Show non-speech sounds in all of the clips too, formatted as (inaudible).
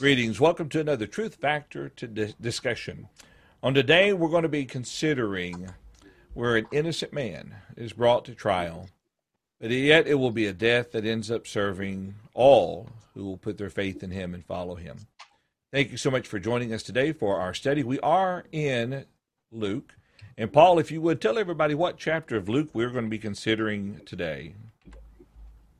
Greetings. Welcome to another Truth Factor to di- discussion. On today, we're going to be considering where an innocent man is brought to trial, but yet it will be a death that ends up serving all who will put their faith in him and follow him. Thank you so much for joining us today for our study. We are in Luke. And Paul, if you would tell everybody what chapter of Luke we're going to be considering today.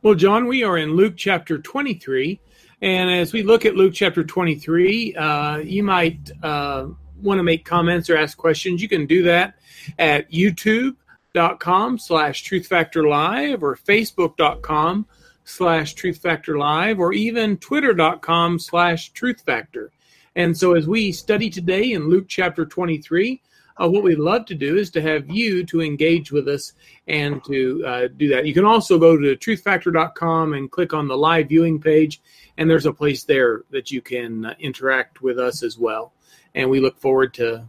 Well, John, we are in Luke chapter 23. And as we look at Luke chapter 23, uh, you might uh, want to make comments or ask questions. You can do that at youtube.com slash truthfactorlive or facebook.com slash truthfactorlive or even twitter.com slash truthfactor. And so as we study today in Luke chapter 23, uh, what we'd love to do is to have you to engage with us and to uh, do that. You can also go to truthfactor.com and click on the live viewing page, and there's a place there that you can uh, interact with us as well. And we look forward to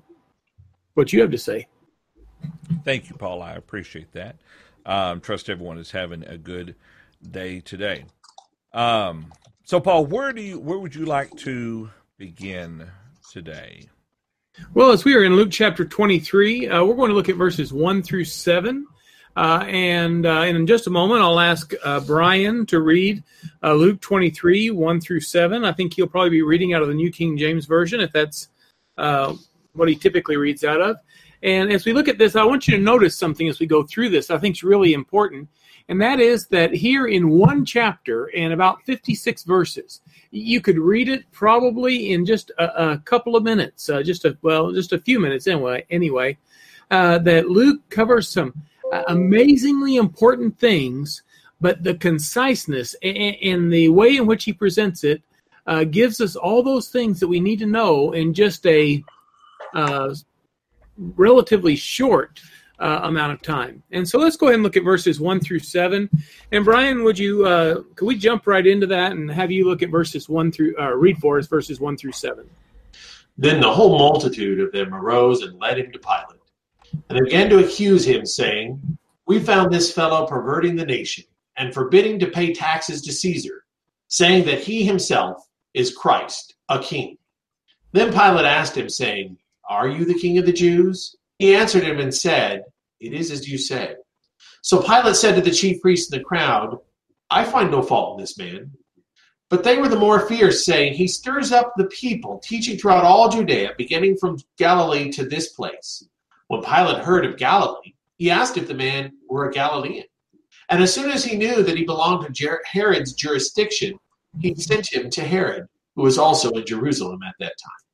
what you have to say. Thank you, Paul. I appreciate that. Um, trust everyone is having a good day today. Um, so, Paul, where do you where would you like to begin today? Well, as we are in Luke chapter 23, uh, we're going to look at verses 1 through 7. Uh, and, uh, and in just a moment, I'll ask uh, Brian to read uh, Luke 23, 1 through 7. I think he'll probably be reading out of the New King James Version, if that's uh, what he typically reads out of. And as we look at this, I want you to notice something as we go through this I think is really important. And that is that here in one chapter and about 56 verses, you could read it probably in just a, a couple of minutes, uh, just a well, just a few minutes anyway. Anyway, uh, that Luke covers some uh, amazingly important things, but the conciseness and, and, the way in which he presents it uh, gives us all those things that we need to know in just a uh, relatively short uh, amount of time. And so let's go ahead and look at verses one through seven. And Brian, would you uh, could we jump right into that and have you look at verses one through uh, read for us verses one through seven? Then the whole multitude of them arose and led him to Pilate, and they began to accuse him, saying, "We found this fellow perverting the nation and forbidding to pay taxes to Caesar, saying that he himself is Christ, a king." Then Pilate asked him, saying, "Are you the king of the Jews?" He answered him and said, It is as you say. So Pilate said to the chief priests in the crowd, I find no fault in this man. But they were the more fierce, saying, He stirs up the people, teaching throughout all Judea, beginning from Galilee to this place. When Pilate heard of Galilee, he asked if the man were a Galilean. And as soon as he knew that he belonged to Herod's jurisdiction, he sent him to Herod, who was also in Jerusalem at that time.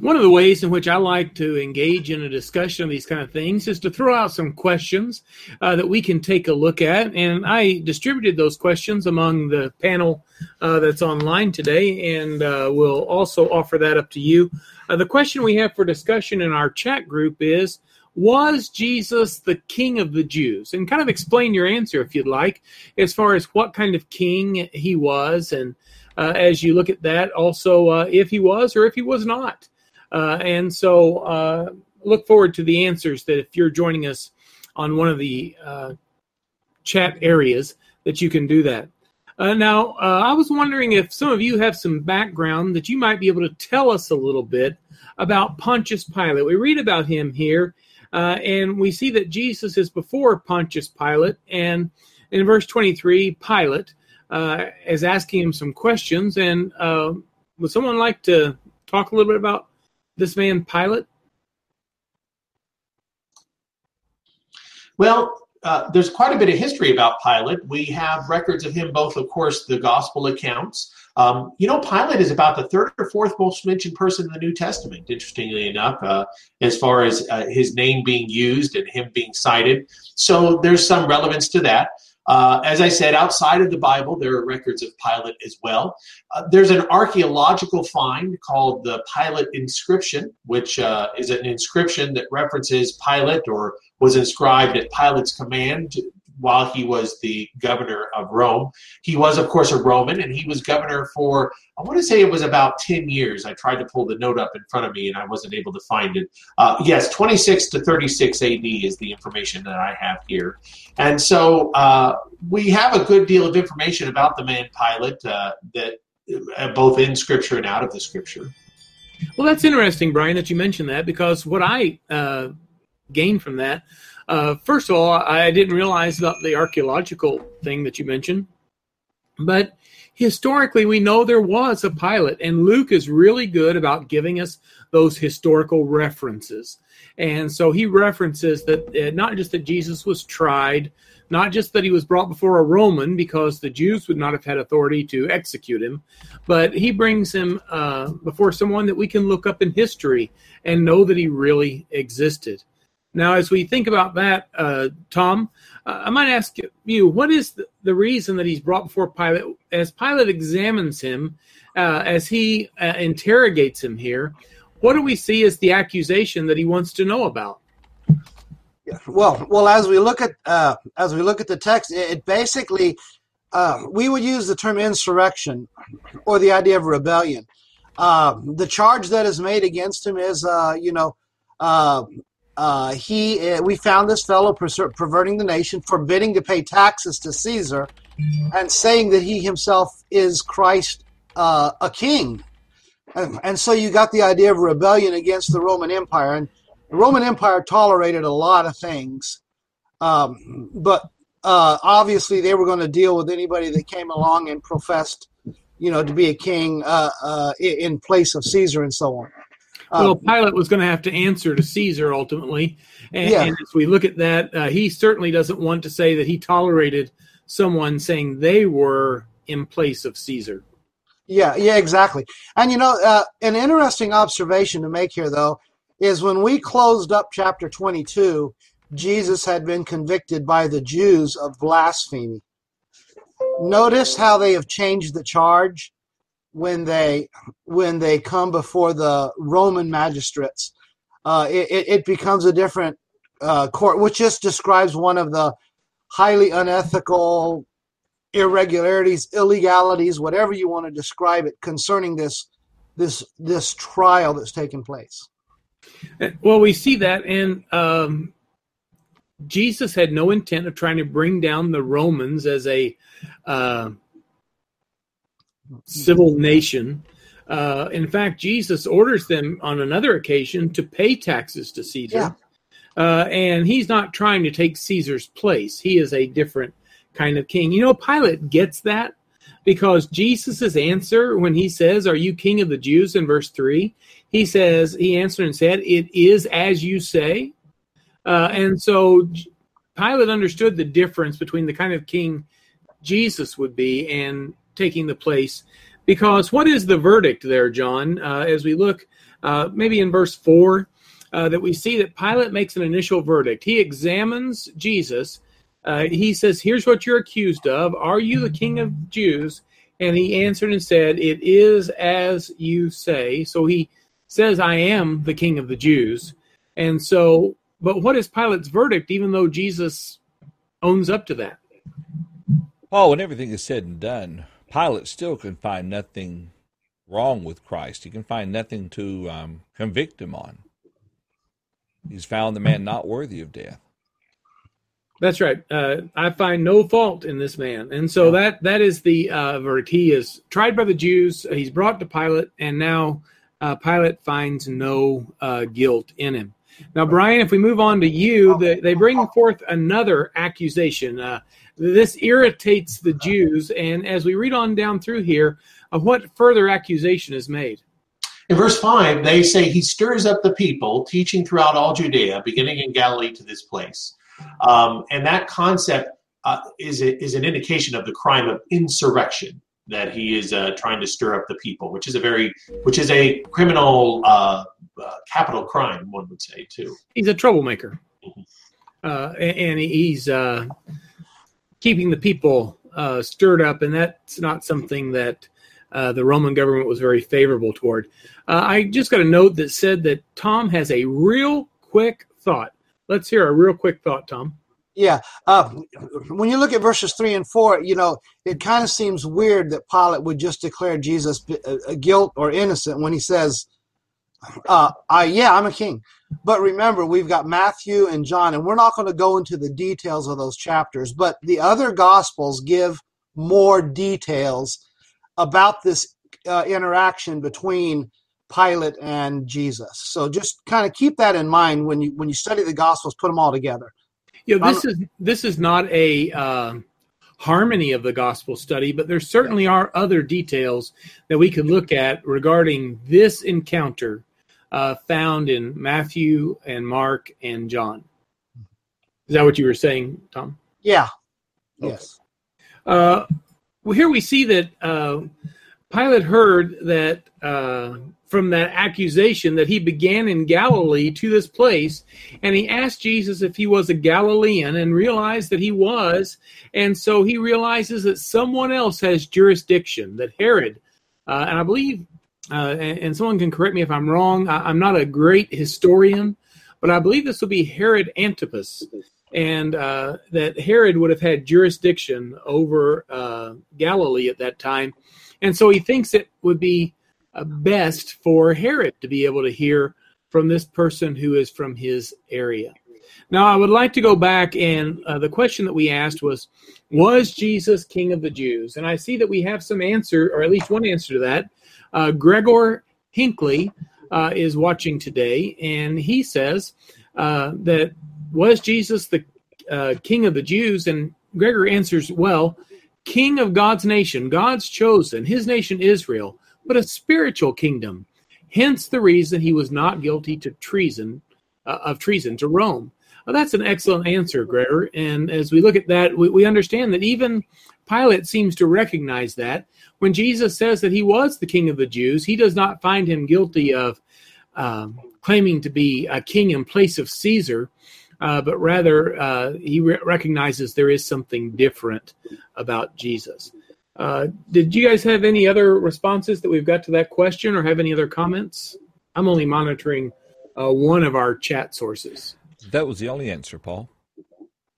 One of the ways in which I like to engage in a discussion of these kind of things is to throw out some questions uh, that we can take a look at. And I distributed those questions among the panel uh, that's online today, and uh, we'll also offer that up to you. Uh, the question we have for discussion in our chat group is Was Jesus the king of the Jews? And kind of explain your answer if you'd like, as far as what kind of king he was. And as you look at that, also uh, if he was or if he was not. Uh, and so uh, look forward to the answers that if you're joining us on one of the uh, chat areas that you can do that. Uh, now, uh, I was wondering if some of you have some background that you might be able to tell us a little bit about Pontius Pilate. We read about him here, uh, and we see that Jesus is before Pontius Pilate. And in verse 23, Pilate is asking him some questions. And would someone like to talk a little bit about this man Pilate? Well, uh, there's quite a bit of history about Pilate. We have records of him, both, of course, the gospel accounts. Um, you know, Pilate is about the third or fourth most mentioned person in the New Testament, interestingly enough, uh, as far as uh, his name being used and him being cited. So there's some relevance to that. Uh, as I said, outside of the Bible, there are records of Pilate as well. Uh, there's an archaeological find called the Pilate inscription, which uh, is an inscription that references Pilate or was inscribed at Pilate's command while he was the governor of Rome. He was, of course, a Roman, and he was governor for, I want to say it was about 10 years. I tried to pull the note up in front of me, and I wasn't able to find it. Uh, yes, 26 to 36 AD is the information that I have here. And so uh, we have a good deal of information about the man Pilate uh, that uh, both in Scripture and out of the Scripture. Well, that's interesting, Brian, that you mentioned that because what I uh, gained from that uh, first of all, I didn't realize about the archaeological thing that you mentioned, but historically, we know there was a Pilate, and Luke is really good about giving us those historical references. And so he references that uh, not just that Jesus was tried, not just that he was brought before a Roman because the Jews would not have had authority to execute him, but he brings him uh, before someone that we can look up in history and know that he really existed. Now, as we think about that, uh, Tom, uh, I might ask you, what is the, the, reason that he's brought before Pilate? As Pilate examines him, uh, as he uh, interrogates him here, what do we see as the accusation that he wants to know about? Well, well, as we look at uh, as we look at the text, it, it basically uh, we would use the term insurrection or the idea of rebellion. the charge that is made against him is, you know, uh, uh, he uh, we found this fellow perverting the nation, forbidding to pay taxes to Caesar, and saying that he himself is Christ, uh, a king. And, and, so you got the idea of rebellion against the Roman Empire, and the Roman Empire tolerated a lot of things, um, but uh, obviously they were going to deal with anybody that came along and professed, you know, to be a king uh, uh, in place of Caesar and so on. Um, well, Pilate was going to have to answer to Caesar ultimately, and, yeah. and as we look at that, uh, he certainly doesn't want to say that he tolerated someone saying they were in place of Caesar. Yeah, yeah, exactly. And you know, uh, an interesting observation to make here, though, is when we closed up chapter 22, Jesus had been convicted by the Jews of blasphemy. Notice how they have changed the charge when they when they come before the Roman magistrates. Uh, it, it becomes a different uh, court, which just describes one of the highly unethical irregularities, illegalities, whatever you want to describe it, concerning this this this trial that's taken place. Well, we see that, and um, Jesus had no intent of trying to bring down the Romans as a uh, civil nation. Uh, in fact, Jesus orders them on another occasion to pay taxes to Caesar. Yeah. Uh, and he's not trying to take Caesar's place. He is a different kind of king. You know, Pilate gets that because Jesus' answer when he says, Are you king of the Jews in verse 3? He says, He answered and said, It is as you say. Uh, and so Pilate understood the difference between the kind of king Jesus would be and taking the place. Because what is the verdict there, John? Uh, as we look, uh, maybe in verse 4, uh, that we see that Pilate makes an initial verdict. He examines Jesus. Uh, he says, Here's what you're accused of. Are you the king of Jews? And he answered and said, It is as you say. So he says, I am the king of the Jews. And so, but what is Pilate's verdict, even though Jesus owns up to that? Oh, when everything is said and done, Pilate still can find nothing wrong with Christ. He can find nothing to um, convict him on. He's found the man not worthy of death. That's right. Uh, I find no fault in this man, and so that that is the uh, verdict. He is tried by the Jews. He's brought to Pilate, and now uh, Pilate finds no uh, guilt in him. Now, Brian, if we move on to you, the, they bring forth another accusation. Uh, this irritates the Jews, and as we read on down through here, uh, what further accusation is made? In verse 5, they say he stirs up the people, teaching throughout all Judea, beginning in Galilee to this place. Um, and that concept uh, is, a, is an indication of the crime of insurrection that he is uh, trying to stir up the people, which is a very, which is a criminal uh, uh capital crime, one would say too. He's a troublemaker, mm-hmm. Uh, and he's uh, keeping the people uh, stirred up, and that's not something that uh, the Roman government was very favorable toward. Uh, I just got a note that said that Tom has a real quick thought. Let's hear a real quick thought, Tom. Yeah. Uh, when you look at verses three and four, you know, it kind of seems weird that Pilate would just declare Jesus uh, guilt or innocent when he says, uh, I, yeah, I'm a king. But remember, we've got Matthew and John, and we're not going to go into the details of those chapters, but the other gospels give more details about this uh, interaction between Pilate and Jesus. So just kind of keep that in mind when you when you study the gospels, put them all together. Yeah, this um, is this is not a uh, harmony of the gospel study, but there certainly are other details that we could look at regarding this encounter uh, found in Matthew and Mark and John. Is that what you were saying, Tom? Yeah. Okay. Yes. Uh, well, here we see that uh, Pilate heard that uh, from that accusation that he began in Galilee to this place, and he asked Jesus if he was a Galilean and realized that he was, and so he realizes that someone else has jurisdiction, that Herod, uh, and I believe uh, and, and, someone can correct me if I'm wrong. I, am not a great historian, but I believe this will be Herod Antipas, and uh, that Herod would have had jurisdiction over uh, Galilee at that time, and so he thinks it would be uh, best for Herod to be able to hear from this person who is from his area. Now, I would like to go back, and uh, the question that we asked was, "Was Jesus King of the Jews?" And I see that we have some answer, or at least one answer to that. Uh, Gregor Hinckley uh, is watching today, and he says uh, that was Jesus the uh, King of the Jews? And Gregor answers, well, King of God's nation, God's chosen, his nation Israel, but a spiritual kingdom. Hence the reason he was not guilty to treason uh, of treason to Rome. Well, that's an excellent answer, Gregor. And as we look at that, we, we understand that even Pilate seems to recognize that. When Jesus says that he was the king of the Jews, he does not find him guilty of um, claiming to be a king in place of Caesar, uh, but rather uh, he re- recognizes there is something different about Jesus. Uh, did you guys have any other responses that we've got to that question or have any other comments? I'm only monitoring uh, one of our chat sources. That was the only answer, Paul.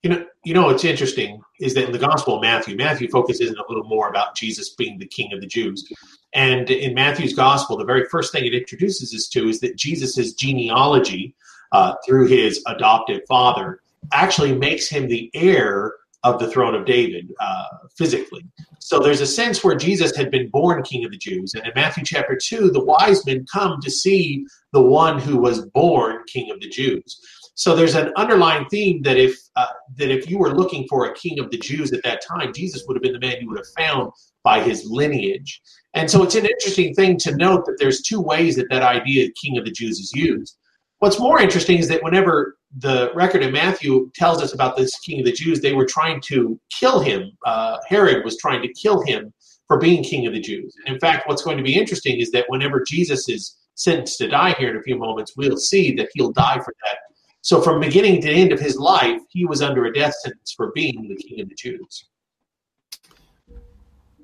You know, you know what's interesting is that in the Gospel of Matthew, Matthew focuses a little more about Jesus being the King of the Jews. And in Matthew's Gospel, the very first thing it introduces us to is that Jesus' genealogy uh, through his adoptive father actually makes him the heir of the throne of David uh, physically. So there's a sense where Jesus had been born King of the Jews. And in Matthew chapter 2, the wise men come to see the one who was born King of the Jews. So there's an underlying theme that if uh, that if you were looking for a king of the Jews at that time, Jesus would have been the man you would have found by his lineage. And so it's an interesting thing to note that there's two ways that that idea of king of the Jews is used. What's more interesting is that whenever the record of Matthew tells us about this king of the Jews, they were trying to kill him. Uh, Herod was trying to kill him for being king of the Jews. And in fact, what's going to be interesting is that whenever Jesus is sentenced to die here in a few moments, we'll see that he'll die for that so from beginning to end of his life, he was under a death sentence for being the king of the Jews.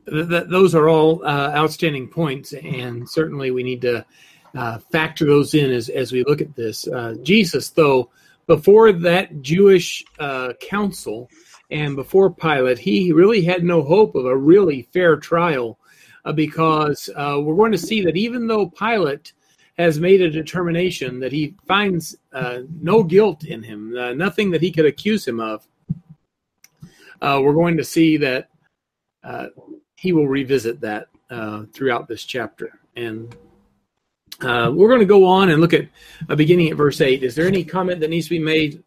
those are all uh, outstanding points, and certainly we need to uh, factor those in as, as we look at this. Uh, Jesus, though, before that Jewish uh, council and before Pilate, he really had no hope of a really fair trial uh, because uh, we're going to see that even though Pilate has made a determination that he finds uh, no guilt in him, nothing that he could accuse him of, we're going to see that he will revisit that throughout this chapter. And uh, we're going to go on and look at beginning at verse 8. Is there any comment that needs to be made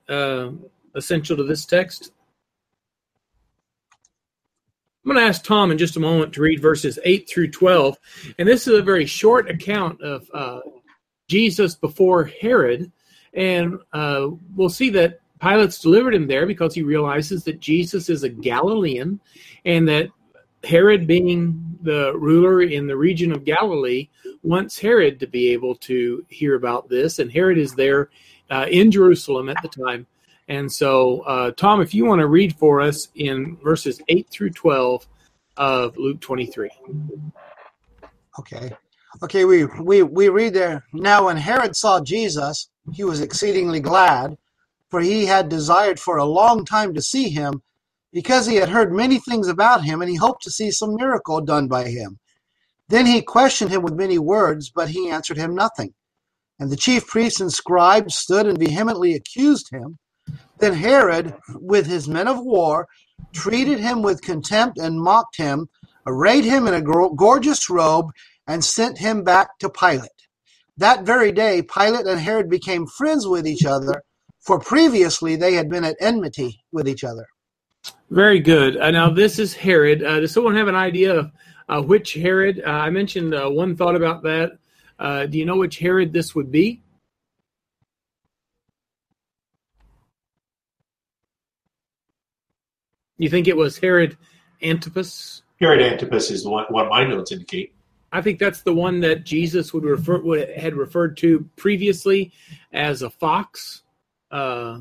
essential to this text? I'm going to ask Tom in just a moment to read verses 8 through 12. And this is a very short account of uh, Jesus before Herod, and uh, we'll see that Pilate's delivered him there because he realizes that Jesus is a Galilean, and that Herod, being the ruler in the region of Galilee, wants Herod to be able to hear about this, and Herod is there uh, in Jerusalem at the time. And so, uh, Tom, if you want to read for us in verses 8 through 12 of Luke 23. Okay. Okay, we, we, we read there. Now, when Herod saw Jesus, he was exceedingly glad, for he had desired for a long time to see him, because he had heard many things about him, and he hoped to see some miracle done by him. Then he questioned him with many words, but he answered him nothing. And the chief priests and scribes stood and vehemently accused him. Then Herod, with his men of war, treated him with contempt and mocked him, arrayed him in a gorgeous robe, and sent him back to Pilate. That very day, Pilate and Herod became friends with each other, for previously they had been at enmity with each other. Very good. Uh, now, this is Herod. Uh, does someone have an idea of uh, which Herod? Uh, I mentioned uh, one thought about that. Uh, do you know which Herod this would be? You think it was Herod Antipas? Herod Antipas is what, what my notes indicate. I think that's the one that Jesus would refer would, had referred to previously as a fox. Uh,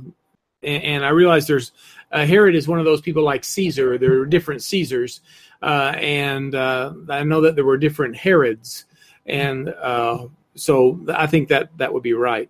and, and, I realize there's uh, Herod is one of those people like Caesar. There are different Caesars, uh, and uh, I know that there were different Herods, and uh, so I think that that would be right.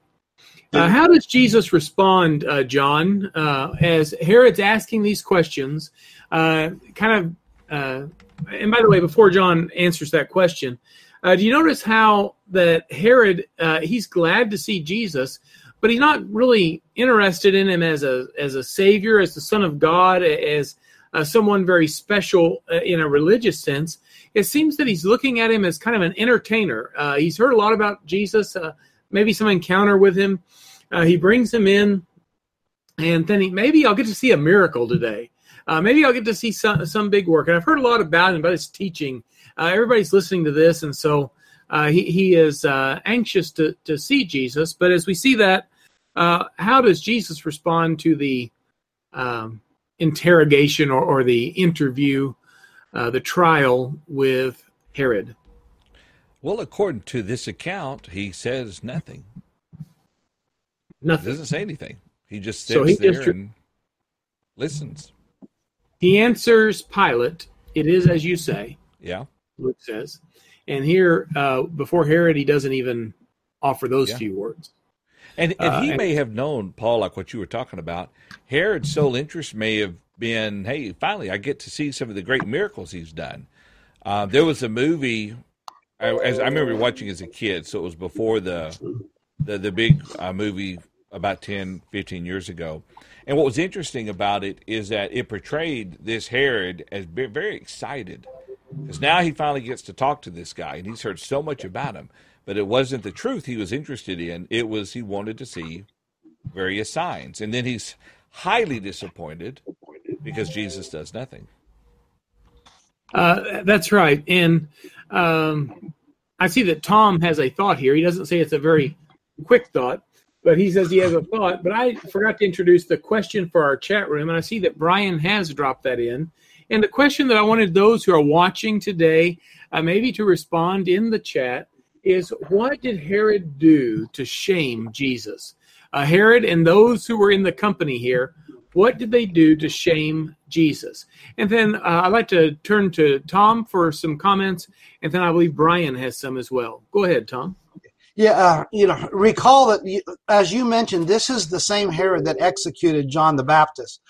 Uh, how does Jesus respond, John, as Herod's asking these questions? kind of and by the way, before John answers that question, uh, do you notice how that Herod uh, he's glad to see Jesus, but he's not really interested in him as a as a savior, as the Son of God, as uh, someone very special uh, in a religious sense. It seems that he's looking at him as kind of an entertainer. Uh, he's heard a lot about Jesus, uh, maybe some encounter with him. he brings him in, and then he, maybe I'll get to see a miracle today. Uh, maybe I'll get to see some, some big work. And I've heard a lot about him, about his teaching. Uh, everybody's listening to this, and so uh, he, he is uh, anxious to, to see Jesus. But as we see that, uh, how does Jesus respond to the um, interrogation or, or, the interview, uh, the trial with Herod? Well, according to this account, he says nothing. Nothing. He doesn't say anything. He just sits so he there just, and listens. He answers Pilate, It is as you say. Yeah. Luke says. And here, uh, before Herod, he doesn't even offer those yeah. few words. And, and uh, he may have known, Paul, like what you were talking about. Herod's sole interest may have been, hey, finally, I get to see some of the great miracles he's done. Uh, there was a movie, I, as I remember watching as a kid, so it was before the the, the big uh, movie about 10, 15 years ago. And what was interesting about it is that it portrayed this Herod as very excited because now he finally gets to talk to this guy and he's heard so much about him. But it wasn't the truth he was interested in, it was he wanted to see various signs. And then he's highly disappointed because Jesus does nothing. Uh, that's right. And um, I see that Tom has a thought here. He doesn't say it's a very quick thought, but he says he has a thought. But I forgot to introduce the question for our chat room, and I see that Brian has dropped that in. And the question that I wanted those who are watching today, uh, maybe to respond in the chat, is what did Herod do to shame Jesus? Uh, Herod and those who were in the company here, what did they do to shame Jesus? And then uh, I'd like to turn to Tom for some comments, and then I believe Brian has some as well. Go ahead, Tom. Yeah, uh, you know, recall that as you mentioned, this is the same Herod that executed John the Baptist.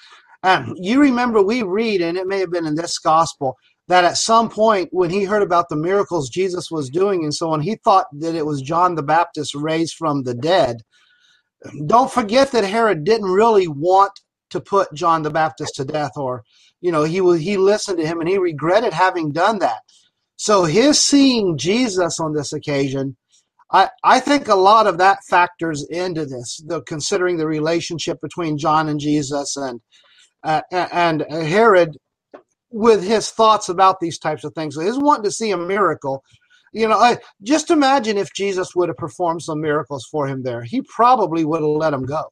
And you remember we read, and it may have been in this gospel, that at some point when he heard about the miracles Jesus was doing and so on, he thought that it was John the Baptist raised from the dead. Don't forget that Herod didn't really want to put John the Baptist to death, or you know, he he listened to him and he regretted having done that. So his seeing Jesus on this occasion I, I think a lot of that factors into this, the, considering the relationship between John and Jesus and uh, and Herod with his thoughts about these types of things. So he's wanting to see a miracle. You know, I, just imagine if Jesus would have performed some miracles for him there. He probably would have let him go.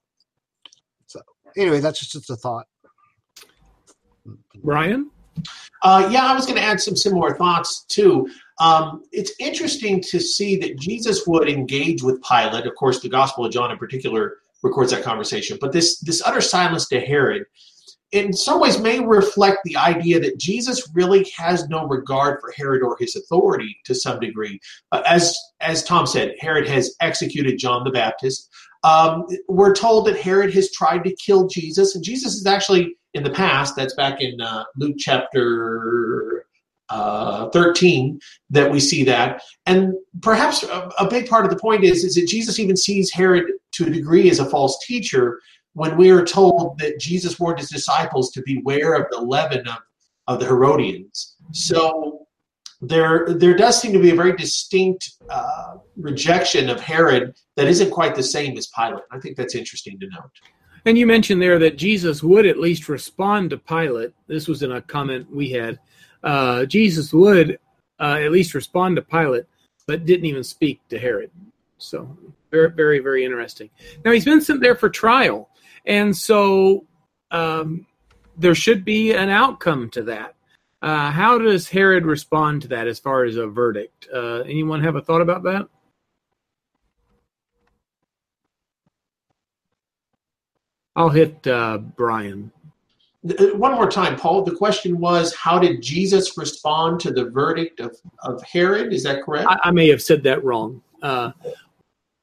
So anyway, that's just, just a thought. Brian? Uh, yeah, I was going to add some similar thoughts too. Um, it's interesting to see that Jesus would engage with Pilate. Of course, the Gospel of John in particular records that conversation. But this this utter silence to Herod, in some ways, may reflect the idea that Jesus really has no regard for Herod or his authority to some degree. Uh, as as Tom said, Herod has executed John the Baptist. Um, we're told that Herod has tried to kill Jesus, and Jesus is actually in the past. That's back in uh, Luke chapter uh, 13 that we see that. And perhaps a, a, big part of the point is, is that Jesus even sees Herod to a degree as a false teacher when we are told that Jesus warned his disciples to beware of the leaven of, of the Herodians. So there, there does seem to be a very distinct uh, rejection of Herod that isn't quite the same as Pilate. I think that's interesting to note. And you mentioned there that Jesus would at least respond to Pilate. This was in a comment we had uh, Jesus would uh, at least respond to Pilate, but didn't even speak to Herod. So very, very, very interesting. Now he's been sent there for trial, and so um, there should be an outcome to that. Uh, how does Herod respond to that as far as a verdict? Uh, anyone have a thought about that? I'll hit uh, Brian. Uh, one more time, Paul. The question was, how did Jesus respond to the verdict of, of Herod? Is that correct? I, I may have said that wrong. Uh,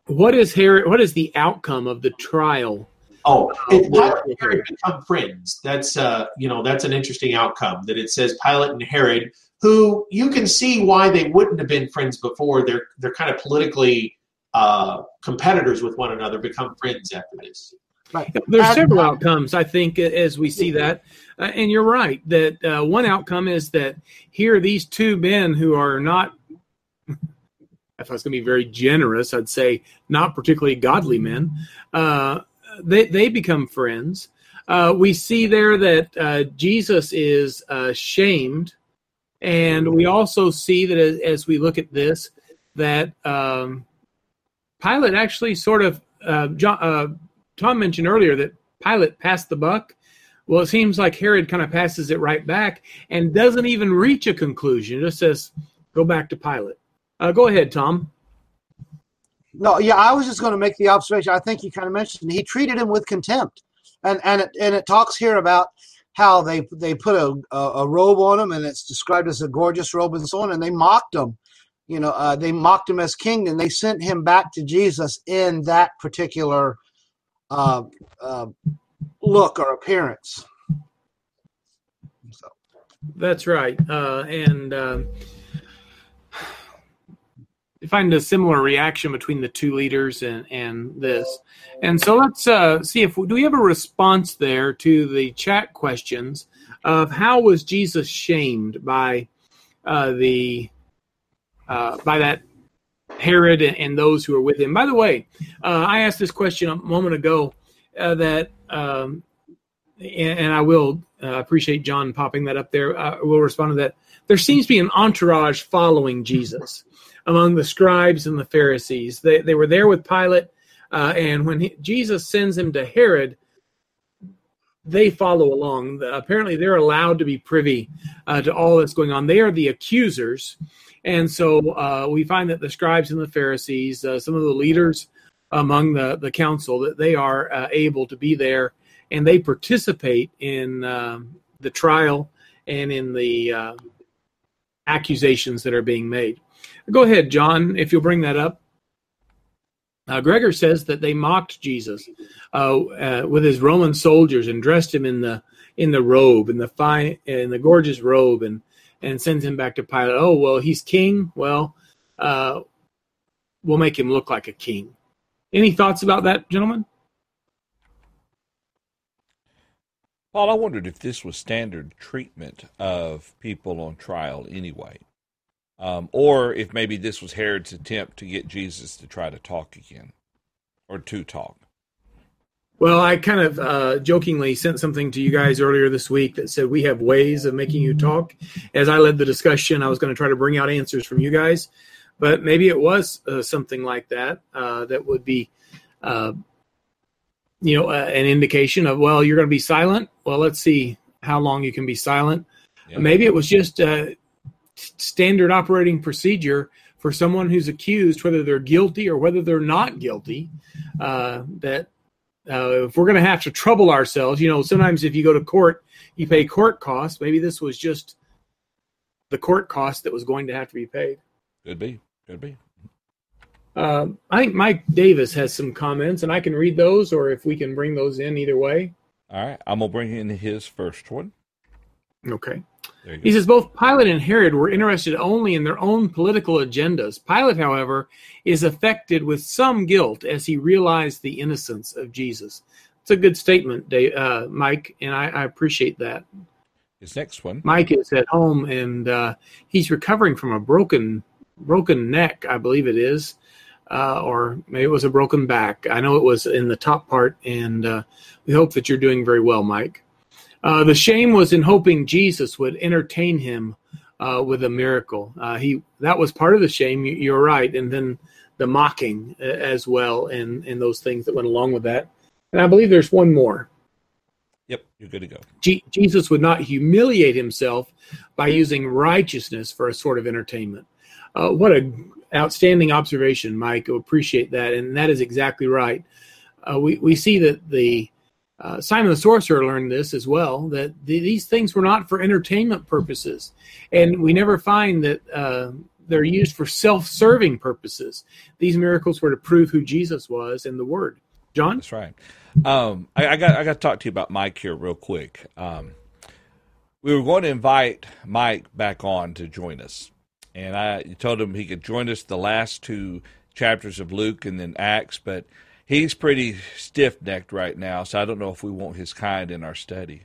what is Herod? What is the outcome of the trial? Oh, if Pilate and Herod become friends, that's uh, you know that's an interesting outcome. That it says Pilate and Herod, who you can see why they wouldn't have been friends before. They're they're kind of politically uh, competitors with one another, become friends after this. Right. There's several outcomes, I think, as we see that. Uh, and you're right that uh, one outcome is that here these two men who are not, (laughs) if I was going to be very generous, I'd say not particularly godly men, uh, they, they become friends. Uh, we see there that uh, Jesus is uh, shamed. And we also see that as, as we look at this, that um, Pilate actually sort of, John, Tom mentioned earlier that Pilate passed the buck. Well, it seems like Herod kind of passes it right back and doesn't even reach a conclusion. It just says, go back to Pilate. Uh, go ahead, Tom. No, yeah, I was just going to make the observation. I think you kind of mentioned he treated him with contempt, and and it, and it talks here about how they they put a, a, a robe on him, and it's described as a gorgeous robe and so on, and they mocked him. You know, uh, they mocked him as king, and they sent him back to Jesus in that particular uh, uh, look or appearance. So. That's right, uh, and um, find a similar reaction between the two leaders and, and this. And so let's uh, see if we, do we have a response there to the chat questions of how was Jesus shamed by uh, the uh, by that Herod and those who are with him. By the way, uh, I asked this question a moment ago uh, that, um, and, and, I will uh, appreciate John popping that up there. I will respond to that. There seems to be an entourage following Jesus among the scribes and the Pharisees. They, they were there with Pilate, uh, and when he, Jesus sends him to Herod, they follow along. Apparently, they're allowed to be privy uh, to all that's going on. They are the accusers. And so uh, we find that the scribes and the Pharisees, uh, some of the leaders among the, the council, that they are uh, able to be there and they participate in um, the trial and in the uh, accusations that are being made. Go ahead, John, if you'll bring that up. Uh, Gregor says that they mocked Jesus uh, uh, with his Roman soldiers and dressed him in the in the robe, in the fine, in the gorgeous robe, and and sends him back to Pilate. Oh well, he's king. Well, uh, we'll make him look like a king. Any thoughts about that, gentlemen? Paul, I wondered if this was standard treatment of people on trial anyway, um, or if maybe this was Herod's attempt to get Jesus to try to talk again, or to talk. Well, I kind of uh, jokingly sent something to you guys earlier this week that said we have ways of making you talk. As I led the discussion, I was going to try to bring out answers from you guys, but maybe it was uh, something like that uh, that would be, uh, you know, an indication of well, you're going to be silent. Well, let's see how long you can be silent. Yeah. Maybe it was just a standard operating procedure for someone who's accused, whether they're guilty or whether they're not guilty, uh, that uh, if we're going to have to trouble ourselves, you know, sometimes if you go to court, you pay court costs. Maybe this was just the court cost that was going to have to be paid. Could be. Could be. Uh, I think Mike Davis has some comments, and I can read those, or if we can bring those in, either way. All right, I'm gonna bring in his first one. Okay. There you go. He says both Pilate and Herod were interested only in their own political agendas. Pilate, however, is affected with some guilt as he realized the innocence of Jesus. It's a good statement, Dave, uh, Mike, and I, I appreciate that. His next one. Mike is at home and uh, he's recovering from a broken broken neck, I believe it is, uh, or maybe it was a broken back. I know it was in the top part, and uh, we hope that you're doing very well, Mike. Uh, the shame was in hoping Jesus would entertain him uh, with a miracle. Uh, he that was part of the shame. You, you're right, and then the mocking uh, as well, and and those things that went along with that. And I believe there's one more. Yep, you're good to go. Je- Jesus would not humiliate himself by using righteousness for a sort of entertainment. Uh, what a outstanding observation, Mike. I appreciate that, and that is exactly right. Uh, we we see that the uh, Simon the sorcerer learned this as well that the, these things were not for entertainment purposes, and we never find that uh, they're used for self-serving purposes. These miracles were to prove who Jesus was and the Word. John, That's right. Um, I, I got I got to talk to you about Mike here real quick. Um, we were going to invite Mike back on to join us, and I told him he could join us the last two chapters of Luke and then Acts, but he's pretty stiff necked right now, so I don't know if we want his kind in our study.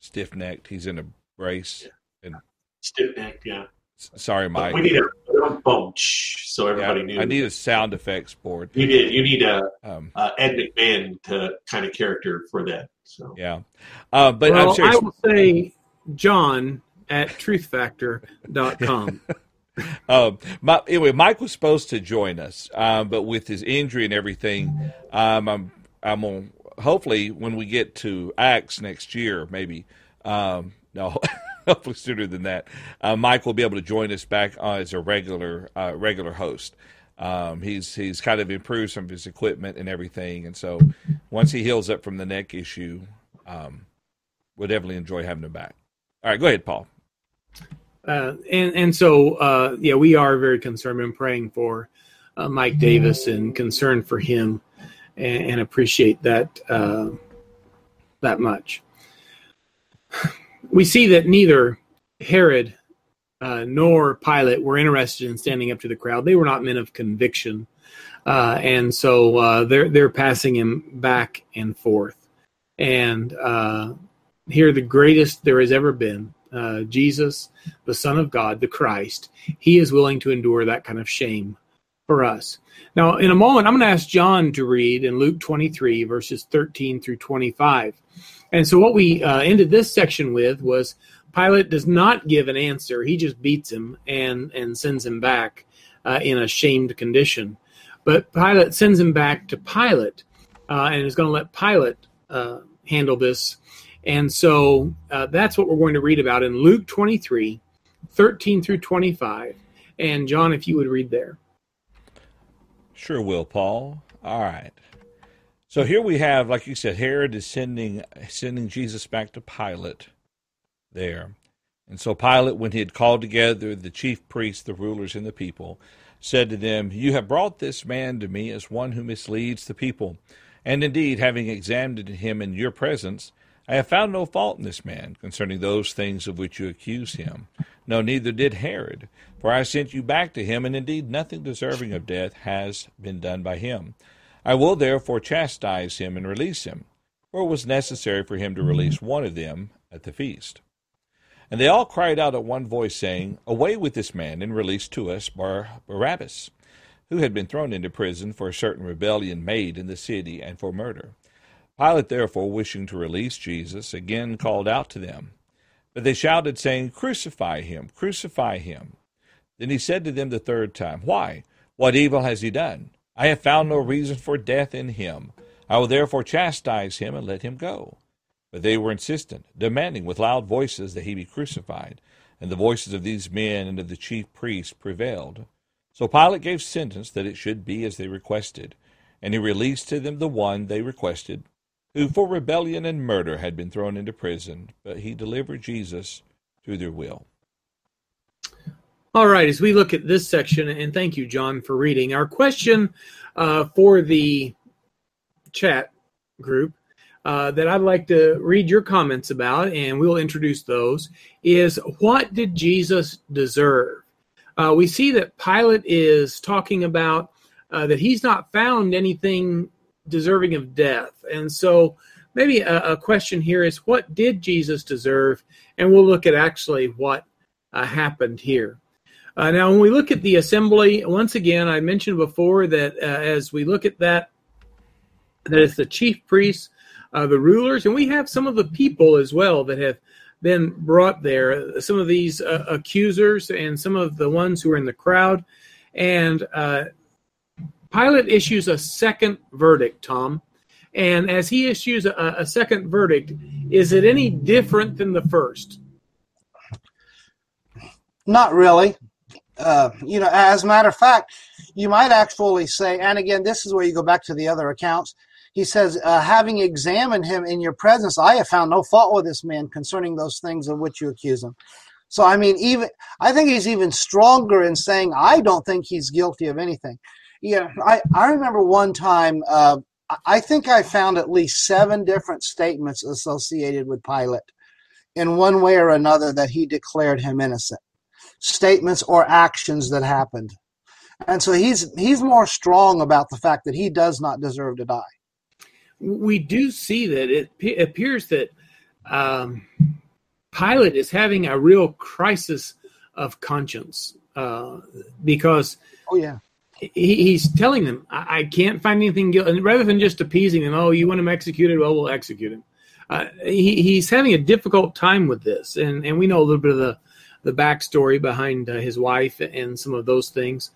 Stiff necked. He's in a brace. And Stiff necked, yeah. sorry, Mike. We need a bunch so Yeah, everybody knew. I need a sound effects board. you did. You need a, Um, a Ed McMahon to kind of character for that. So yeah, uh, but well, I'm serious. I will say John at truthfactor.com. (laughs) (laughs) Um, my, anyway, Mike was supposed to join us, um, but with his injury and everything, um, I'm I'm on. Hopefully, when we get to Acts next year, maybe um, (laughs) no, hopefully sooner than that, uh, Mike will be able to join us back uh, as a regular uh, regular host. Um, he's he's kind of improved some of his equipment and everything, and so once he heals up from the neck issue, um, we'll definitely enjoy having him back. All right, go ahead, Paul. Uh, and and so uh, yeah, we are very concerned and praying for uh, Mike Davis and concerned for him, and, and appreciate that uh, that much. We see that neither Herod uh, nor Pilate were interested in standing up to the crowd. They were not men of conviction, and so they're they're passing him back and forth. And here, the greatest there has ever been, uh, Jesus, the Son of God, the Christ. He is willing to endure that kind of shame for us. Now, in a moment, I'm going to ask John to read in Luke 23, verses 13 through 25. And so, what we uh, ended this section with was Pilate does not give an answer. He just beats him and, and sends him back uh, in a shamed condition. But Pilate sends him back to Pilate uh, and is going to let Pilate uh, handle this. And so uh, that's what we're going to read about in Luke 23, 13 through 25. And John, if you would read there. Sure will, Paul. All right. So here we have, like you said, Herod is sending sending Jesus back to Pilate there. And so Pilate, when he had called together the chief priests, the rulers, and the people, said to them, You have brought this man to me as one who misleads the people. And indeed, having examined him in your presence, I have found no fault in this man concerning those things of which you accuse him. No, neither did Herod. For I sent you back to him, and indeed nothing deserving of death has been done by him. I will therefore chastise him and release him, for it was necessary for him to release one of them at the feast. And they all cried out at one voice, saying, Away with this man, and release to us Bar- Barabbas, who had been thrown into prison for a certain rebellion made in the city and for murder. Pilate, therefore, wishing to release Jesus, again called out to them. But they shouted, saying, Crucify him, crucify him. Then he said to them the third time, Why? What evil has he done? I have found no reason for death in him. I will therefore chastise him and let him go. But they were insistent, demanding with loud voices that he be crucified. And the voices of these men and of the chief priests prevailed. So Pilate gave sentence that it should be as they requested. And he released to them the one they requested, who for rebellion and murder had been thrown into prison, but he delivered Jesus to their will. All right, as we look at this section, and thank you, John, for reading, our question uh, for the chat group uh, that I'd like to read your comments about, and we'll introduce those, is what did Jesus deserve? Uh, we see that Pilate is talking about uh, that he's not found anything deserving of death. And so maybe a, a, question here is what did Jesus deserve? And we'll look at actually what uh, happened here. Uh, now, when we look at the assembly, once again, I mentioned before that uh, as we look at that, that it's the chief priests, uh, the rulers, and we have some of the people as well that have been brought there. Some of these uh, accusers and some of the ones who are in the crowd. And uh, Pilate issues a second verdict, Tom. And as he issues a, a second verdict, is it any different than the first? Not really. Uh, you know, as a matter of fact, you might actually say, and again, this is where you go back to the other accounts. He says, uh, having examined him in your presence, I have found no fault with this man concerning those things of which you accuse him. So, I mean, even I think he's even stronger in saying, I don't think he's guilty of anything. Yeah, I, I remember one time, uh, I think I found at least seven different statements associated with Pilate in one way or another that he declared him innocent. Statements or actions that happened. And so he's he's more strong about the fact that he does not deserve to die. We do see that it appears that um, Pilate is having a real crisis of conscience uh, because oh yeah he's telling them, I, can't find anything guilty. And rather than just appeasing them, oh, you want him executed? Well, we'll execute him. Uh, he, he's having a difficult time with this. And, and we know a little bit of the, the backstory behind uh, his wife and some of those things.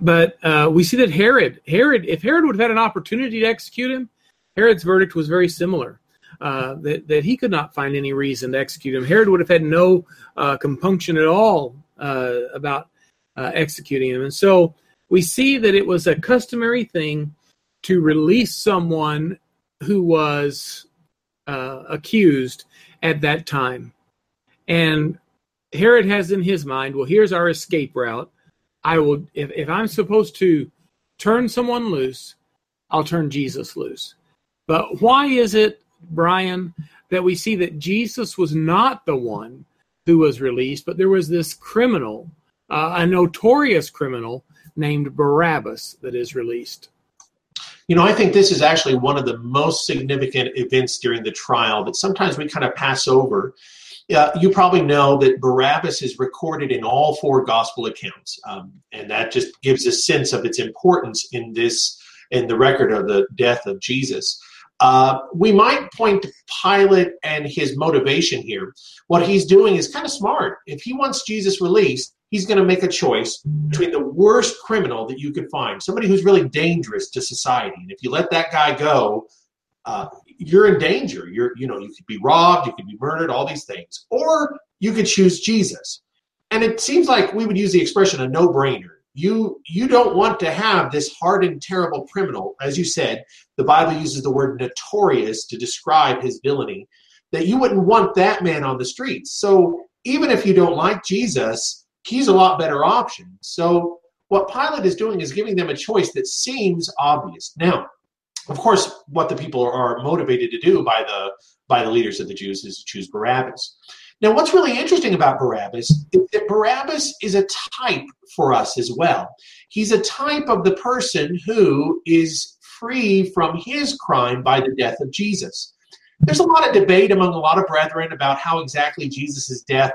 But uh, we see that Herod, Herod, if Herod would have had an opportunity to execute him, Herod's verdict was very similar. Uh, that, that he could not find any reason to execute him. Herod would have had no uh, compunction at all uh, about executing him. And so we see that it was a customary thing to release someone who was uh, accused at that time. And Herod has in his mind, well, here's our escape route. I will, if, if I'm supposed to turn someone loose, I'll turn Jesus loose. But why is it, Brian, that we see that Jesus was not the one who was released, but there was this criminal, uh, a notorious criminal named Barabbas that is released. You know, I think this is actually one of the most significant events during the trial that sometimes we kind of pass over. Uh, you probably know that Barabbas is recorded in all four gospel accounts, um, and that just gives a sense of its importance in this in the record of the death of Jesus. Uh, we might point to Pilate and his motivation here. What he's doing is kind of smart. If he wants Jesus released, he's going to make a choice between the worst criminal that you could find, somebody who's really dangerous to society. And if you let that guy go, uh, you're in danger. You're, you know, you could be robbed, you could be murdered, all these things, or you could choose Jesus. And it seems like we would use the expression a no-brainer. You you don't want to have this hardened, terrible criminal, as you said. The Bible uses the word notorious to describe his villainy. That you wouldn't want that man on the streets. So even if you don't like Jesus, he's a lot better option. So what Pilate is doing is giving them a choice that seems obvious. Now, of course, what the people are motivated to do by the by the leaders of the Jews is to choose Barabbas. Now, what's really interesting about Barabbas is that Barabbas is a type for us as well. He's a type of the person who is free from his crime by the death of Jesus. There's a lot of debate among a lot of brethren about how exactly Jesus' death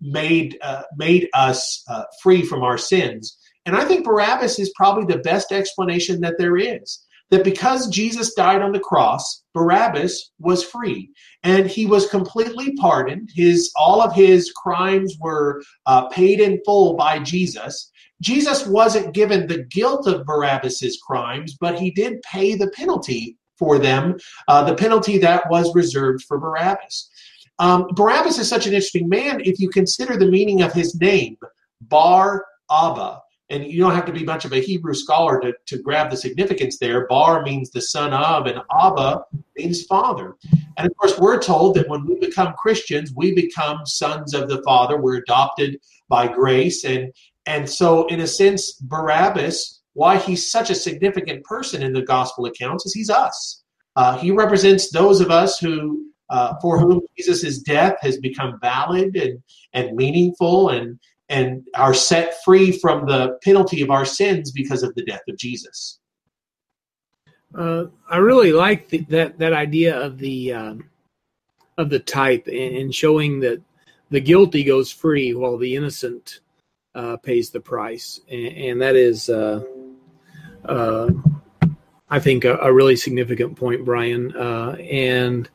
made uh, made us uh, free from our sins. And I think Barabbas is probably the best explanation that there is. That because Jesus died on the cross, Barabbas was free, and he was completely pardoned. His all of his crimes were uh, paid in full by Jesus. Jesus wasn't given the guilt of Barabbas's crimes, but he did pay the penalty for them, uh, the penalty that was reserved for Barabbas. Um, Barabbas is such an interesting man if you consider the meaning of his name, Bar Abba. and you don't have to be much of a Hebrew scholar to, to grab the significance there. Bar means the son of, and Abba means father. And of course, we're told that when we become Christians, we become sons of the Father. We're adopted by grace. And, and so, in a sense, Barabbas, why he's such a significant person in the gospel accounts is he's us. Uh, he represents those of us who, uh, for whom Jesus' death has become valid and, and meaningful and, and are set free from the penalty of our sins because of the death of Jesus. Uh, I really like the, that that idea of the um, of the type and, showing that the guilty goes free while the innocent uh, pays the price, and, and that is, uh, uh I think, a, a, really significant point, Brian. Uh, and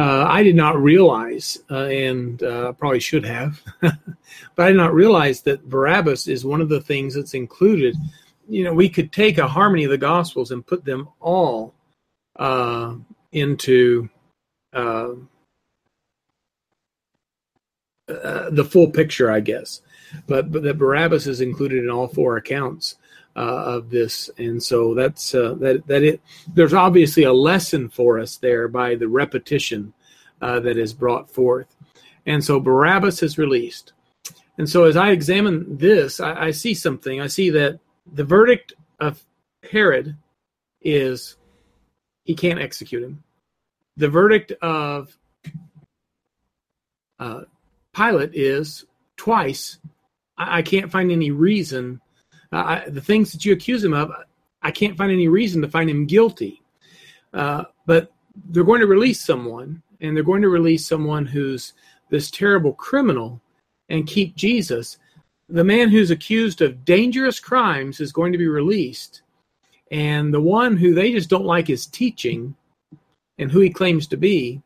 uh, I did not realize, and probably should have, (laughs) but I did not realize that Barabbas is one of the things that's included you know, we could take a harmony of the Gospels and put them all uh, into uh, uh, the full picture, I guess. But but that Barabbas is included in all four accounts uh, of this, and so that's uh, that that it. There's obviously a lesson for us there by the repetition uh, that is brought forth, and so Barabbas is released. And so as I examine this, I, I see something. I see that the verdict of Herod is he can't execute him. The verdict of uh, Pilate is twice. I, I, can't find any reason. I, the things that you accuse him of, I can't find any reason to find him guilty. Uh, but they're going to release someone, and they're going to release someone who's this terrible criminal and keep Jesus the man who's accused of dangerous crimes is going to be released. And the one who they just don't like his teaching and who he claims to be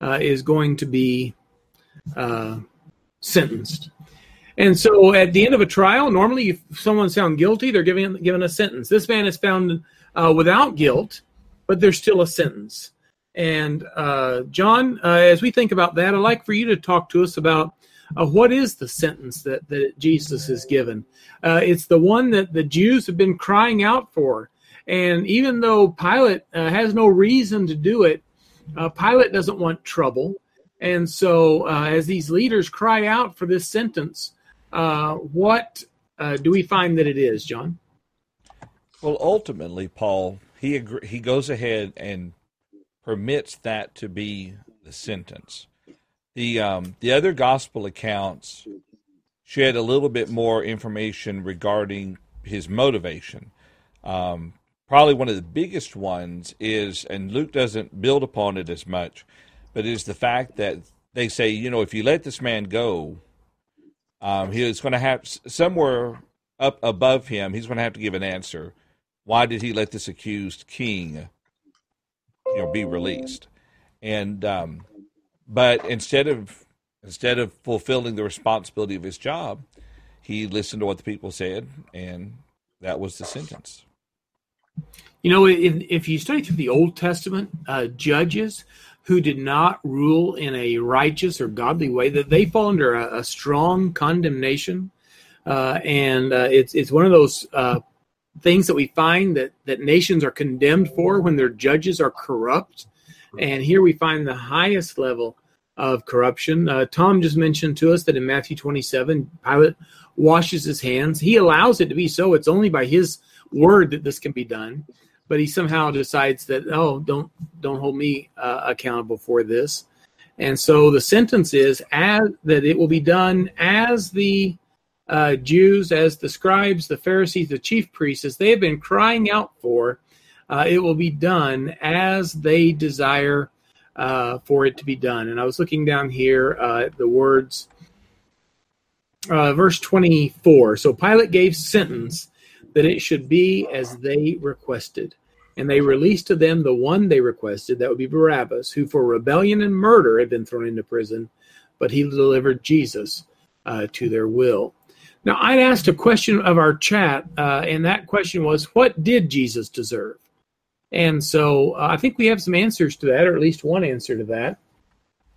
uh, is going to be uh, sentenced. And so at the end of a trial, normally if someone's found guilty, they're given, given a sentence. This man is found uh, without guilt, but there's still a sentence. And uh, John, uh, as we think about that, I'd like for you to talk to us about uh, what is the sentence that, that Jesus has given? Uh, it's the one that the Jews have been crying out for. And even though Pilate uh, has no reason to do it, Pilate doesn't want trouble. And so, uh, as these leaders cry out for this sentence, uh, what do we find that it is, John? Well, ultimately, Paul, he agree, he goes ahead and permits that to be the sentence. The um, the other gospel accounts shed a little bit more information regarding his motivation. Um, probably one of the biggest ones is, and Luke doesn't build upon it as much, but is the fact that they say, you know, if you let this man go, um, he is going to have somewhere up above him. He's going to have to give an answer. Why did he let this accused king, you know, be released? And um, but instead of instead of fulfilling the responsibility of his job, he listened to what the people said, and that was the sentence. You know, if, if you study through the Old Testament, uh, judges who did not rule in a righteous or godly way, that they fall under a, a strong condemnation, uh, and uh, it's it's one of those uh, things that we find that that nations are condemned for when their judges are corrupt, and here we find the highest level of corruption. Uh, Tom just mentioned to us that in Matthew 27, Pilate washes his hands. He allows it to be so. It's only by his word that this can be done. But he somehow decides that oh, don't don't hold me uh, accountable for this. And so the sentence is as that it will be done as the uh, Jews, as the scribes, the Pharisees, the chief priests, as they have been crying out for, uh, it will be done as they desire uh, for it to be done. And I was looking down here uh, the words, uh, verse 24. So Pilate gave sentence that it should be as they requested. And they released to them the one they requested, that would be Barabbas, who for rebellion and murder had been thrown into prison, but he delivered Jesus uh, to their will. Now, I'd asked a question of our chat, uh, and that question was, What did Jesus deserve? And so uh, I think we have some answers to that, or at least one answer to that.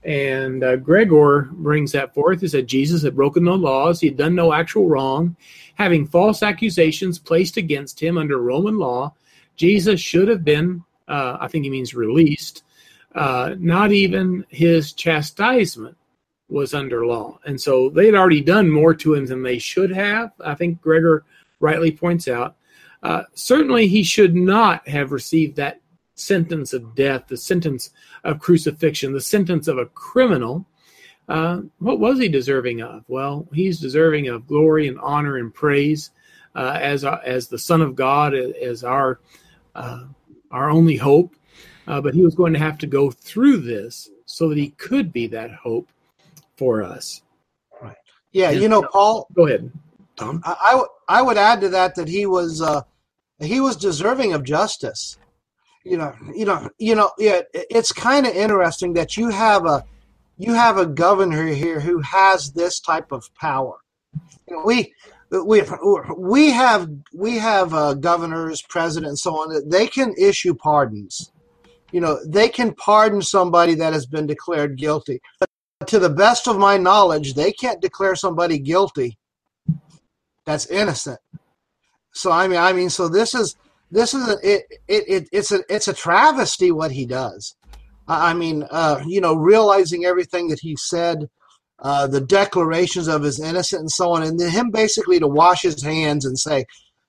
And uh, Gregor brings that forth. He said Jesus had broken no laws, he had done no actual wrong, having false accusations placed against him under Roman law. Jesus should have been, uh, I think he means released. Uh, not even his chastisement was under law. And so they had already done more to him than they should have. I think Gregor rightly points out. Uh, certainly, he should not have received that sentence of death, the sentence of crucifixion, the sentence of a criminal. Uh, what was he deserving of? Well, he's deserving of glory and honor and praise uh, as as the Son of God, as our uh, our only hope. Uh, but he was going to have to go through this so that he could be that hope for us. Right. Yeah, and, you know, Paul. Go ahead, Tom. I, I, w- I would add to that that he was uh, he was deserving of justice. You know, you know, you know. Yeah, it's kind of interesting that you have a you have a governor here who has this type of power. You know, we we we have we have uh, governors, presidents, and so on. They can issue pardons. You know, they can pardon somebody that has been declared guilty. But to the best of my knowledge, they can't declare somebody guilty that's innocent. So I mean, I mean, so this is this is a, it, it, it it's a it's a travesty what he does. I mean, uh, you know, realizing everything that he said, uh, the declarations of his innocence and so on, and then him basically to wash his hands and say,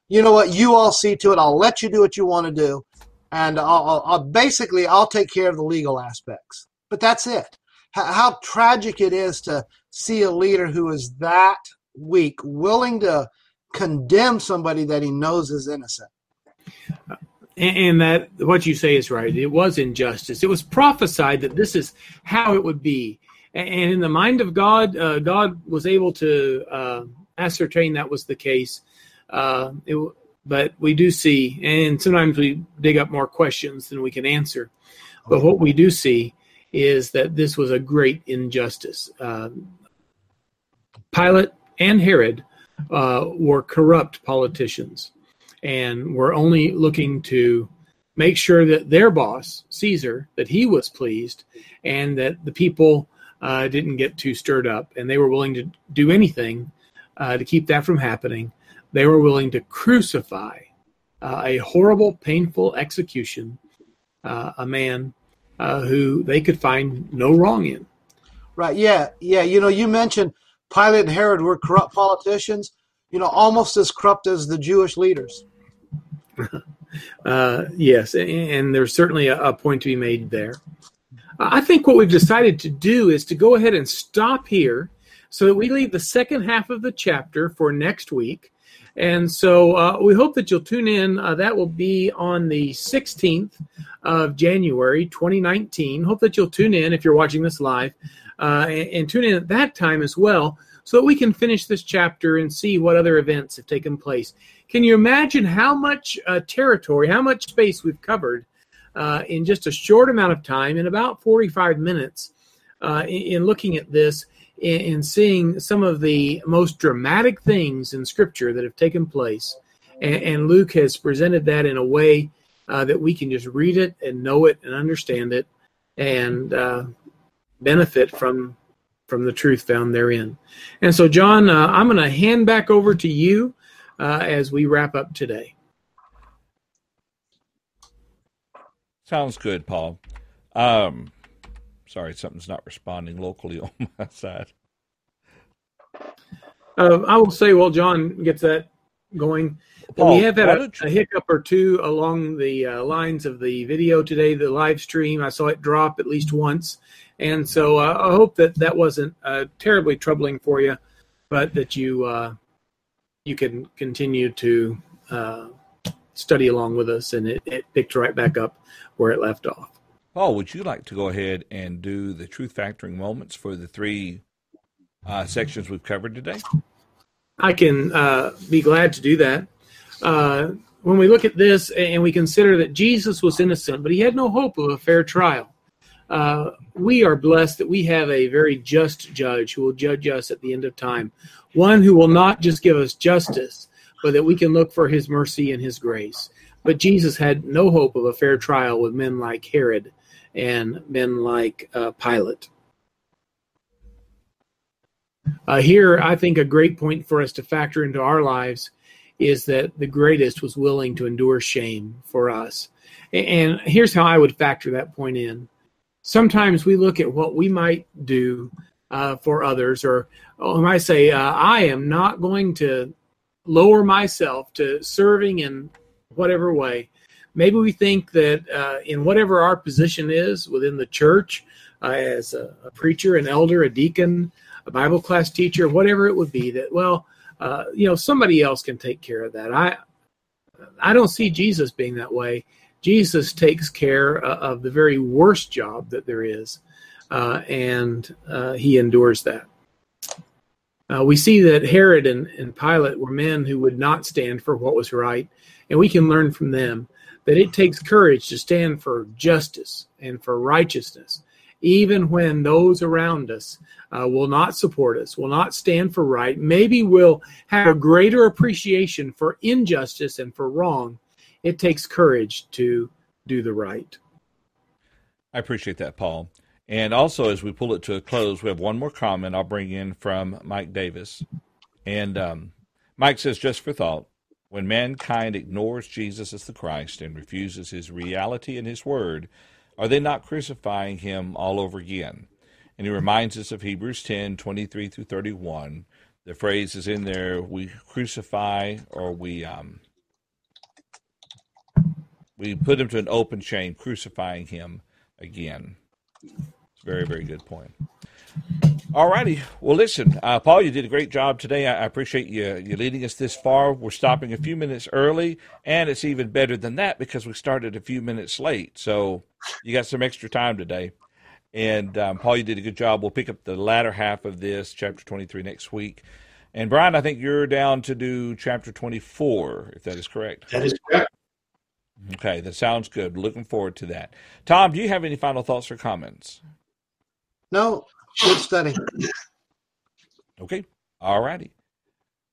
you know what, you all see to it. I'll let you do what you want to do, and I'll, I'll, I'll basically I'll take care of the legal aspects. But that's it how tragic it is to see a leader who is that weak, willing to condemn somebody that he knows is innocent. And that what you say is right. It was injustice. It was prophesied that this is how it would be. And in the mind of God, uh, God was able to uh, ascertain that was the case. Uh, it, but we do see, and sometimes we dig up more questions than we can answer. But what we do see is that this was a great injustice. Uh, Pilate and Herod uh, were corrupt politicians and were only looking to make sure that their boss, Caesar, that he was pleased and that the people uh, didn't get too stirred up. And they were willing to do anything uh, to keep that from happening. They were willing to crucify uh, a horrible, painful execution, uh, a man uh, who they could find no wrong in. Right. Yeah. Yeah. You know, you mentioned Pilate and Herod were corrupt politicians. You know, almost as corrupt as the Jewish leaders. (laughs) uh, yes, and, and, there's certainly a, a, point to be made there. I think what we've decided to do is to go ahead and stop here so that we leave the second half of the chapter for next week. And so uh, we hope that you'll tune in. Uh, that will be on the 16th of January 2019. Hope that you'll tune in if you're watching this live uh, and, and, tune in at that time as well so that we can finish this chapter and see what other events have taken place. Can you imagine how much uh, territory, how much space we've covered uh, in just a short amount of time, in about 45 minutes, uh, in, in looking at this? in, seeing some of the most dramatic things in Scripture that have taken place. And, and Luke has presented that in a way uh, that we can just read it and know it and understand it and uh, benefit from from the truth found therein. And so, John, uh, I'm going to hand back over to you uh, as we wrap up today. Sounds good, Paul. Um, Sorry, something's not responding locally (laughs) on my side. Uh, I will say, while John gets that going, Paul, we have had a, a, hiccup or two along the uh, lines of the video today, the live stream. I saw it drop at least once, and so uh, I hope that that wasn't uh, terribly troubling for you, but that you uh, you can continue to uh, study along with us, and it, it picked right back up where it left off. Paul, would you like to go ahead and do the truth factoring moments for the three uh, sections we've covered today? I can uh, be glad to do that. Uh, when we look at this and we consider that Jesus was innocent, but he had no hope of a fair trial, uh, we are blessed that we have a very just judge who will judge us at the end of time. One who will not just give us justice, but that we can look for his mercy and his grace. But Jesus had no hope of a fair trial with men like Herod and men like uh, Pilate. Uh, here, I think a great point for us to factor into our lives is that the greatest was willing to endure shame for us. And here's how I would factor that point in. Sometimes we look at what we might do uh, for others, or I might say, uh, I am not going to lower myself to serving in whatever way. Maybe we think that uh, in whatever our position is within the church, uh, as a, a, preacher, an elder, a deacon, a Bible class teacher, whatever it would be, that well, uh, you know, somebody else can take care of that. I I don't see Jesus being that way. Jesus takes care uh, of the very worst job that there is, uh, and uh, he endures that. Uh, we see that Herod and, and Pilate were men who would not stand for what was right, and we can learn from them that it takes courage to stand for justice and for righteousness, even when those around us uh, will not support us, will not stand for right, maybe we'll have a greater appreciation for injustice and for wrong. It takes courage to do the right. I appreciate that, Paul. And also, as we pull it to a close, we have one more comment I'll bring in from Mike Davis. And um, Mike says, just for thought, when mankind ignores Jesus as the Christ and refuses his reality and his word, are they not crucifying him all over again? And he reminds us of Hebrews 10 23 through 31. The phrase is in there we crucify or we. Um, we put him to an open shame, crucifying him again. It's Very, very good point. All righty. Well, listen, uh, Paul, you did a great job today. I, I appreciate you you leading us this far. We're stopping a few minutes early, and it's even better than that because we started a few minutes late. So you got some extra time today. And um, Paul, you did a good job. We'll pick up the latter half of this, chapter 23, next week. And Brian, I think you're down to do chapter 24, if that is correct. That is correct. Okay, that sounds good. Looking forward to that. Tom, do you have any final thoughts or comments? No, good study. Okay. All righty.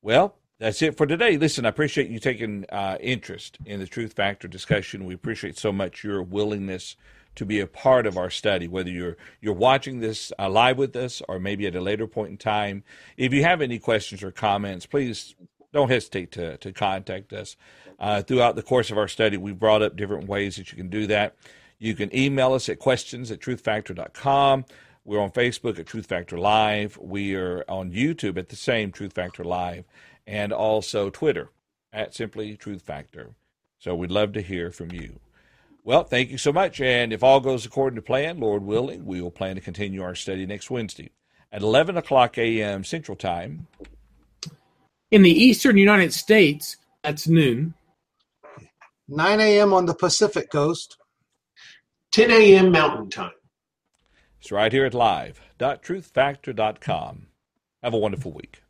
Well, that's it for today. Listen, I appreciate you taking uh, interest in the Truth Factor discussion. We appreciate so much your willingness to be a part of our study, whether you're you're watching this uh, live with us or maybe at a later point in time. If you have any questions or comments, please don't hesitate to to contact us. Uh, throughout the course of our study, we brought up different ways that you can do that. You can email us at questions at truthfactor.com. We're on Facebook at Truth Factor Live. We are on YouTube at the same Truth Factor Live, and also Twitter at simply Truth Factor. So we'd love to hear from you. Well, thank you so much. And if all goes according to plan, Lord willing, we will plan to continue our study next Wednesday at 11 o'clock a.m. Central Time. In the eastern United States, that's noon. 9 a.m. on the Pacific Coast. 10 a.m. Mountain Time. It's right here at live.truthfactor.com. Have a wonderful week.